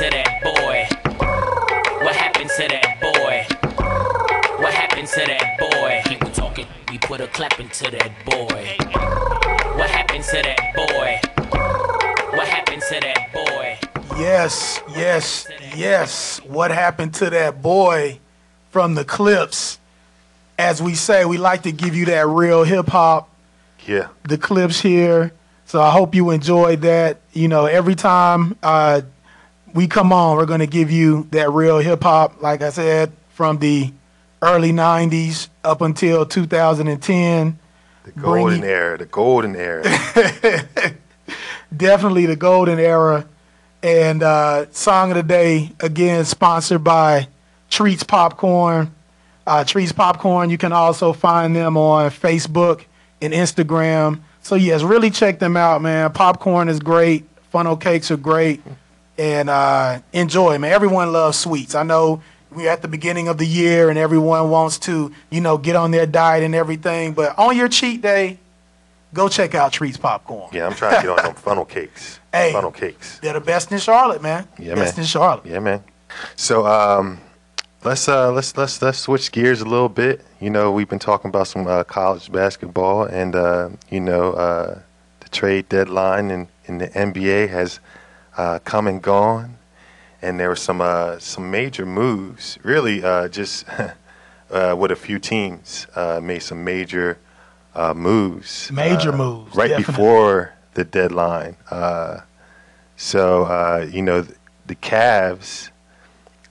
happened to that boy? What happened to that boy? What happened to that boy? He was talking, we put a clap into that boy. What happened to that boy? What happened to that boy? Yes, yes, yes. What happened to that boy from the clips? As we say, we like to give you that real hip hop, Yeah. the clips here. So I hope you enjoyed that. You know, every time uh, we come on, we're going to give you that real hip hop, like I said, from the early 90s up until 2010. The golden it- era. The golden era. definitely the golden era. And uh, song of the day again sponsored by Treats Popcorn. Uh, Treats Popcorn. You can also find them on Facebook and Instagram. So yes, really check them out, man. Popcorn is great. Funnel cakes are great, and uh, enjoy, man. Everyone loves sweets. I know we're at the beginning of the year, and everyone wants to, you know, get on their diet and everything. But on your cheat day, go check out Treats Popcorn. Yeah, I'm trying to get on them funnel cakes. Hey. Funnel cakes. They're the best in Charlotte, man. Yeah, best man. in Charlotte. Yeah, man. So um, let's uh, let's let's let's switch gears a little bit. You know, we've been talking about some uh, college basketball, and uh, you know, uh, the trade deadline in, in the NBA has uh, come and gone, and there were some uh, some major moves. Really, uh, just uh, with a few teams uh, made some major uh, moves. Major uh, moves, right definitely. before the deadline. Uh, so uh, you know, th- the Cavs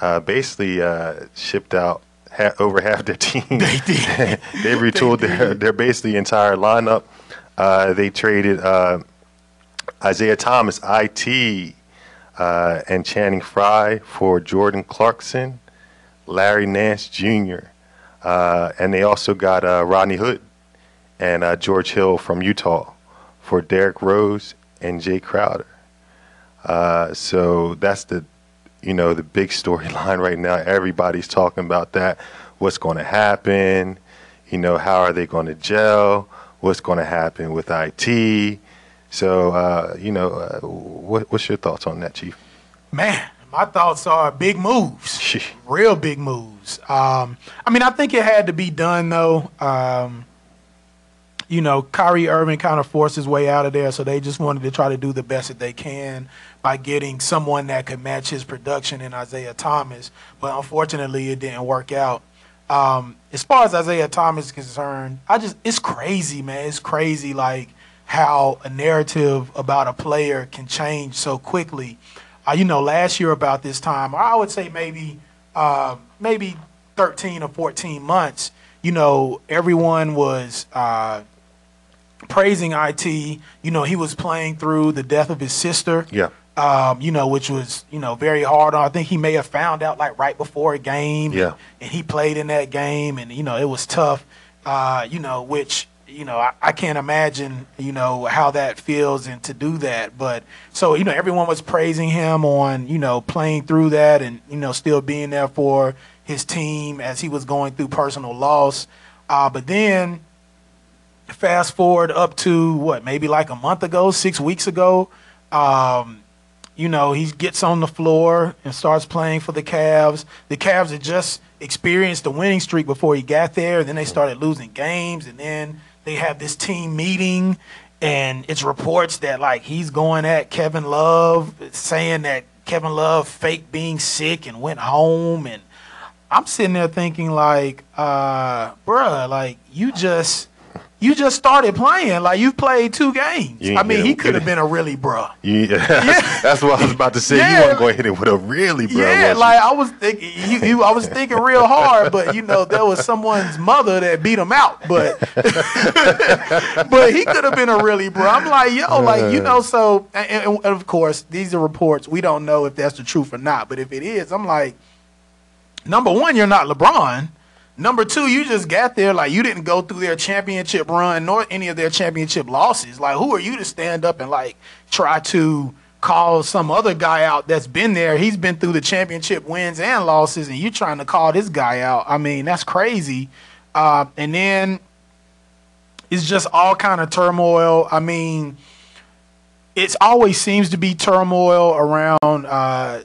uh, basically uh, shipped out ha- over half their team. They did. they retooled their their basically entire lineup. Uh, they traded uh, Isaiah Thomas, IT, uh, and Channing Frye for Jordan Clarkson, Larry Nance Jr., uh, and they also got uh, Rodney Hood and uh, George Hill from Utah for Derrick Rose and Jae Crowder. Uh, so that's the, you know, the big storyline right now. Everybody's talking about that. What's going to happen? You know, how are they going to gel? What's going to happen with IT? So, uh, you know, uh, what, what's your thoughts on that, Chief? Man, my thoughts are big moves. Sheesh. Real big moves. Um, I mean, I think it had to be done though. Um, you know, Kyrie Irving kind of forced his way out of there, so they just wanted to try to do the best that they can by getting someone that could match his production in Isaiah Thomas. But unfortunately, it didn't work out. Um, as far as Isaiah Thomas is concerned, I just it's crazy, man. It's crazy, like how a narrative about a player can change so quickly. Uh, you know, last year about this time, or I would say maybe uh, maybe 13 or 14 months. You know, everyone was uh, praising IT. You know, he was playing through the death of his sister Yeah. um, you know, which was, you know, very hard on. I think he may have found out like right before a game. Yeah. And, he played in that game and, you know, it was tough, uh, you know, which, you know, I, I can't imagine, you know, how that feels and to do that. But so, you know, everyone was praising him on, you know, playing through that and, you know, still being there for his team as he was going through personal loss. Uh, but then fast forward up to what, maybe like a month ago, six weeks ago, um, you know, he gets on the floor and starts playing for the Cavs. The Cavs had just experienced a winning streak before he got there, then they started losing games, and then they have this team meeting, and it's reports that like he's going at Kevin Love, saying that Kevin Love faked being sick and went home, and I'm sitting there thinking like, uh, bruh, like you just. You just started playing, like you've played two games. I mean, he could have been a really bruh. You, that's what I was about to say. Yeah. You weren't going to hit it with a really, bro. Yeah, you? like I was thinking, you, you, I was thinking real hard, but you know, there was someone's mother that beat him out, but but he could have been a really bro. I'm like, yo, like you know, so and and of course, these are reports. We don't know if that's the truth or not, but if it is, I'm like, number one, you're not LeBron. Number two, you just got there like you didn't go through their championship run nor any of their championship losses. Like, who are you to stand up and like try to call some other guy out that's been there? He's been through the championship wins and losses, and you're trying to call this guy out. I mean, that's crazy. Uh, and then it's just all kind of turmoil. I mean, it always seems to be turmoil around uh,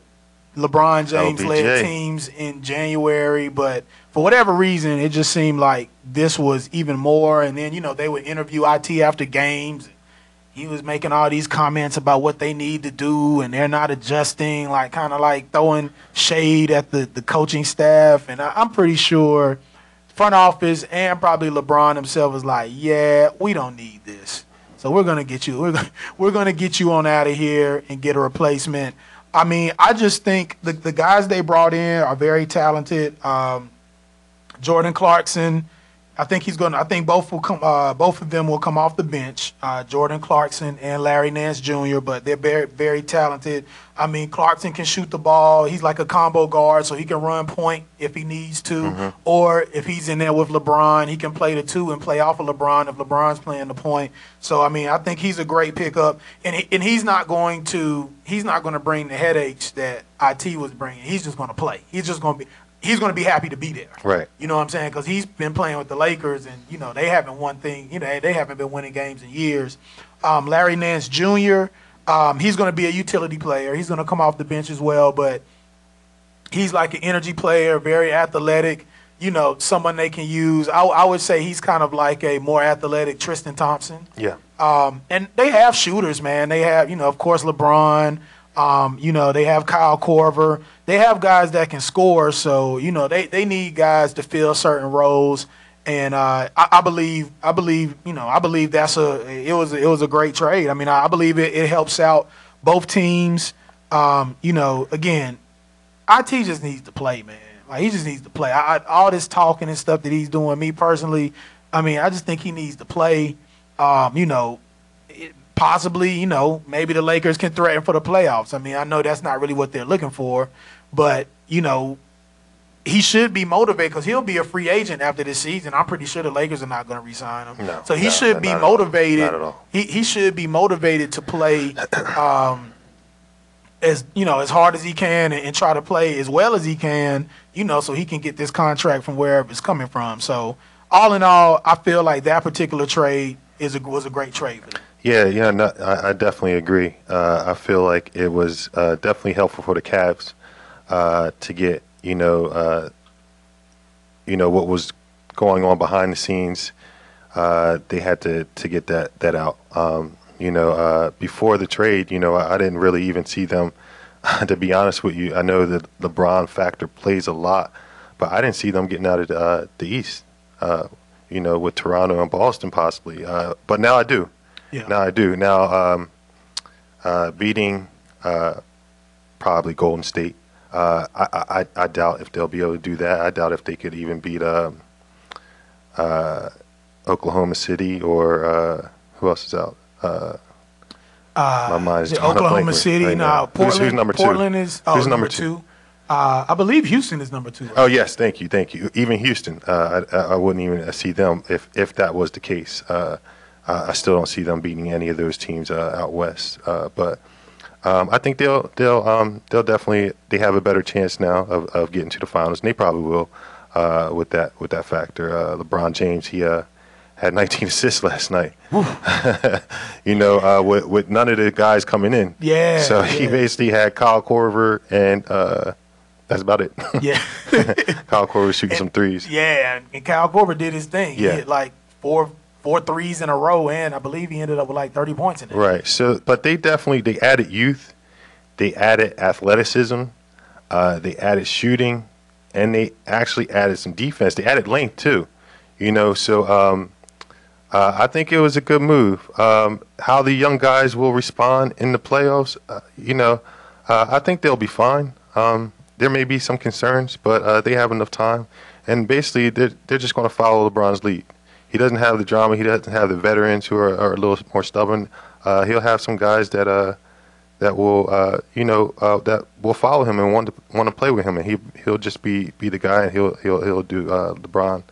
LeBron James led teams in January, but for whatever reason, IT just seemed like this was even more. And then you know they would interview it after games. He was making all these comments about what they need to do, and they're not adjusting, like kind of like throwing shade at the the coaching staff. And I, I'm pretty sure front office and probably LeBron himself was like, "Yeah, we don't need this, so we're gonna get you. We're we're gonna get you on out of here and get a replacement." I mean, I just think the the guys they brought in are very talented. Um, Jordan Clarkson, I think he's going. to I think both will come. Uh, both of them will come off the bench. Uh, Jordan Clarkson and Larry Nance Jr. But they're very very talented. I mean, Clarkson can shoot the ball. He's like a combo guard, so he can run point if he needs to, or if he's in there with LeBron, he can play the two and play off of LeBron if LeBron's playing the point. So I mean, I think he's a great pickup, and he, and he's not going to he's not going to bring the headaches that IT was bringing. He's just going to play. He's just going to be he's going to be happy to be there. Right. You know what I'm saying? Because he's been playing with the Lakers, and you know they haven't won thing. You know they haven't been winning games in years. Um, Larry Nance Jr. Um, he's going to be a utility player. He's going to come off the bench as well, but he's like an energy player, very athletic. You know, someone they can use. I, I would say he's kind of like a more athletic Tristan Thompson. Yeah. Um, and they have shooters, man. They have, you know, of course, LeBron. Um, you know, they have Kyle Korver. They have guys that can score. So, you know, they, they need guys to fill certain roles. And uh, I, I believe, I believe, you know, I believe that's a it was IT was a great trade. I mean, I, I believe it, it helps out both teams. Um, you know, again, it just needs to play, man. Like he just needs to play. I, all this talking and stuff that he's doing, me personally, I mean, I just think he needs to play. Um, you know, possibly, you know, maybe the Lakers can threaten for the playoffs. I mean, I know that's not really what they're looking for, but you know, he should be motivated because he'll be a free agent after this season. I'm pretty sure the Lakers are not going to resign him. No, so he no, should be motivated. Not at all. He he should be motivated to play. Um, as you know, as hard as he can and, and try to play as well as he can, you know, so he can get this contract from wherever it's coming from. So, all in all, I feel like that particular trade is a, was a great trade. Yeah, yeah, no, I, I definitely agree. Uh, I feel like it was uh, definitely helpful for the Cavs uh, to get you know uh, you know what was going on behind the scenes. Uh, they had to to get that that out. Um, you know, uh, before the trade, you know, I, I didn't really even see them. to be honest with you, I know that the LeBron factor plays a lot, but I didn't see them getting out of the, the East. You know, with Toronto and Boston possibly. But now I do. Yeah. Now I do. Now um, uh, beating uh, probably Golden State. Uh, I, I I doubt if they'll be able to do that. I doubt if they could even beat um, uh, Oklahoma City or uh, who else is out. Uh, Uh, My mind is Oklahoma City. right now, now. Who's- Portland. who's number two? Portland is oh, Who's number, number two. two? Uh, I believe Houston is number two. right? oh yes, thank you, thank you. Even Houston, uh, I, I wouldn't even see them if if that was the case. Uh, I I still don't see them beating any of those teams uh, out west. Uh, but um, I think they'll they'll um, they'll definitely they have a better chance now of, of getting to the finals, and they probably will uh, with that with that factor. Uh, LeBron James he uh, had 19 assists last night. you know, uh, with with none of the guys coming in. Yeah, So he basically had Kyle Korver, and uh, that's about it. Yeah. Kyle Korver shooting some threes. Yeah, and Kyle Korver did his thing. He Yeah. hit like four four threes in a row, and I believe he ended up with like thirty points in it. Right. So, but they definitely they added youth, they added athleticism, uh, they added shooting, and they actually added some defense. They added length too. You know, so um, uh, I think it was a good move. Um, how the young guys will respond in the playoffs, uh, you know, uh, I think they'll be fine. Um, there may be some concerns, but uh, they have enough time, and basically they're they're just going to follow LeBron's lead. He doesn't have the drama. He doesn't have the veterans who are, are a little more stubborn. Uh, he'll have some guys that uh, that will uh, you know uh, that will follow him and want to want to play with him, and he he'll just be be the guy, and he'll he'll he'll do uh, LeBron.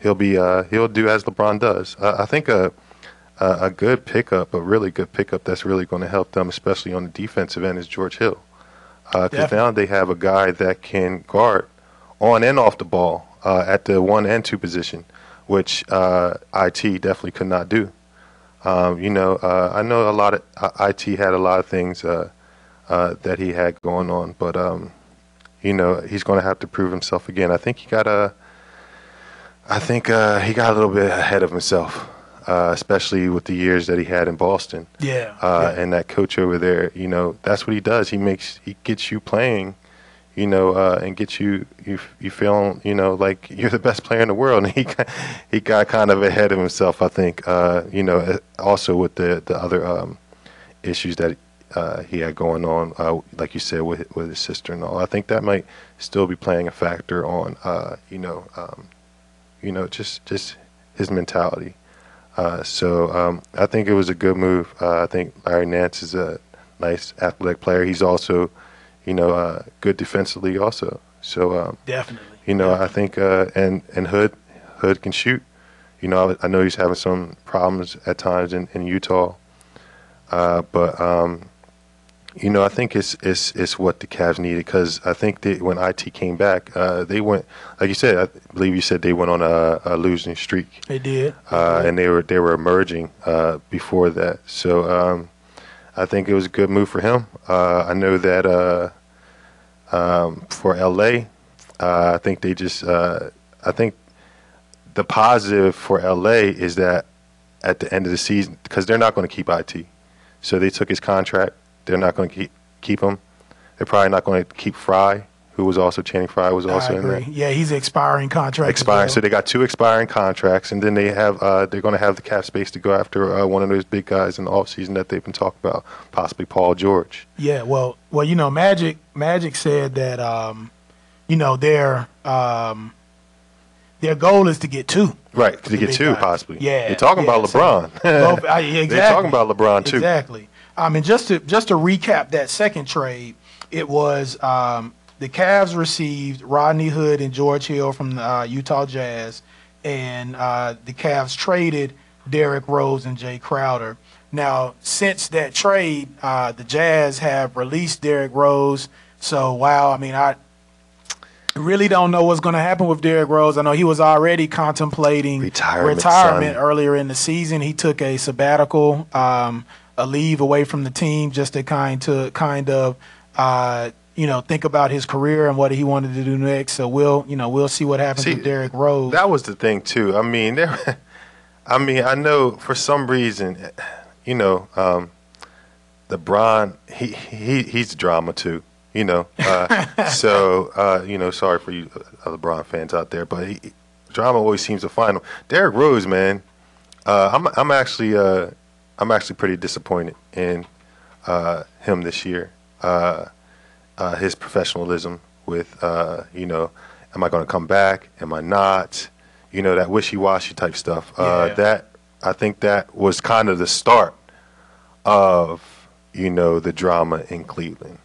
He'll be uh, he'll do as LeBron does. Uh, I think a, a good pickup, a really good pickup that's really going to help them, especially on the defensive end, is George Hill. Because now they have a guy that can guard on and off the ball uh, at the one and two position, which uh, IT definitely could not do. Um, you know, uh, I know a lot of uh, IT had a lot of things uh, uh, that he had going on, but um, you know, he's going to have to prove himself again. I think he got a. I think uh, he got a little bit ahead of himself, uh, especially with the years that he had in Boston. Yeah, Uh, yeah. And that coach over there, you know, that's what he does. He makes he gets you playing, you know, uh, and get you you you feel you know like you're the best player in the world. And he got, he got kind of ahead of himself, I think. Uh, you know, uh, also with the the other um, issues that uh, he had going on, uh, like you said, with with his sister and all. I think that might still be playing a factor on, uh, you know, um, you know, just just his mentality. So um, I think it was a good move. I think Larry Nance is a nice athletic player. He's also, you know, uh, good defensively also. So um, definitely. you know, I think uh, and and Hood Hood can shoot. You know, I, I know he's having some problems at times in, in Utah, uh, but um, you know, I think it's it's it's what the Cavs needed because I think they, when IT came back, uh, they went like you said. I believe you said they went on a, a losing streak They did. uh, and they were they were emerging uh, before that. So um, I think it was a good move for him. Uh, I know that uh, um, for LA, uh, I think they just uh, I think the positive for LA is that at the end of the season because they're not going to keep IT, so they took his contract. They're not going to keep keep him. They're probably not going to keep Frye, who was also Channing Frye was also in there. Yeah, he's expiring contract. expiring. well. So they got two expiring contracts, and then they have uh, they're going to have the cap space to go after uh, one of those big guys in the offseason that they've been talking about, possibly Paul George. Yeah, well, well, you know, Magic Magic said that um, you know their um, their goal is to get two. Right, to get two guys. possibly. Yeah, they're talking yeah, about so LeBron. both- I- yeah, They're talking about LeBron too. Exactly. Um, mean, just to just to recap that second trade, it was um, the Cavs received Rodney Hood and George Hill from the uh, Utah Jazz, and uh, the Cavs traded Derrick Rose and Jae Crowder. Now, since that trade, uh, the Jazz have released Derrick Rose. So, wow, I mean, I really don't know what's going to happen with Derrick Rose. I know he was already contemplating Retirement, retirement earlier in the season. He took a sabbatical, um, a leave away from the team, just to kind to kind of, uh, you know, think about his career and what he wanted to do next. So we'll, you know, we'll see what happens See, with Derrick Rose. That was the thing too. I mean, there. I mean, I know for some reason, you know, um, LeBron, he he he's drama too. You know, uh, so uh, you know, sorry for you uh, LeBron fans out there, but he, drama always seems to find him. Derrick Rose, man, uh, I'm I'm actually uh, I'm actually pretty disappointed in uh, him this year. Uh, his professionalism with uh, you know, am I going to come back? Am I not? You know that wishy-washy type stuff. Uh, Yeah. That I think that was kind of the start of you know the drama in Cleveland.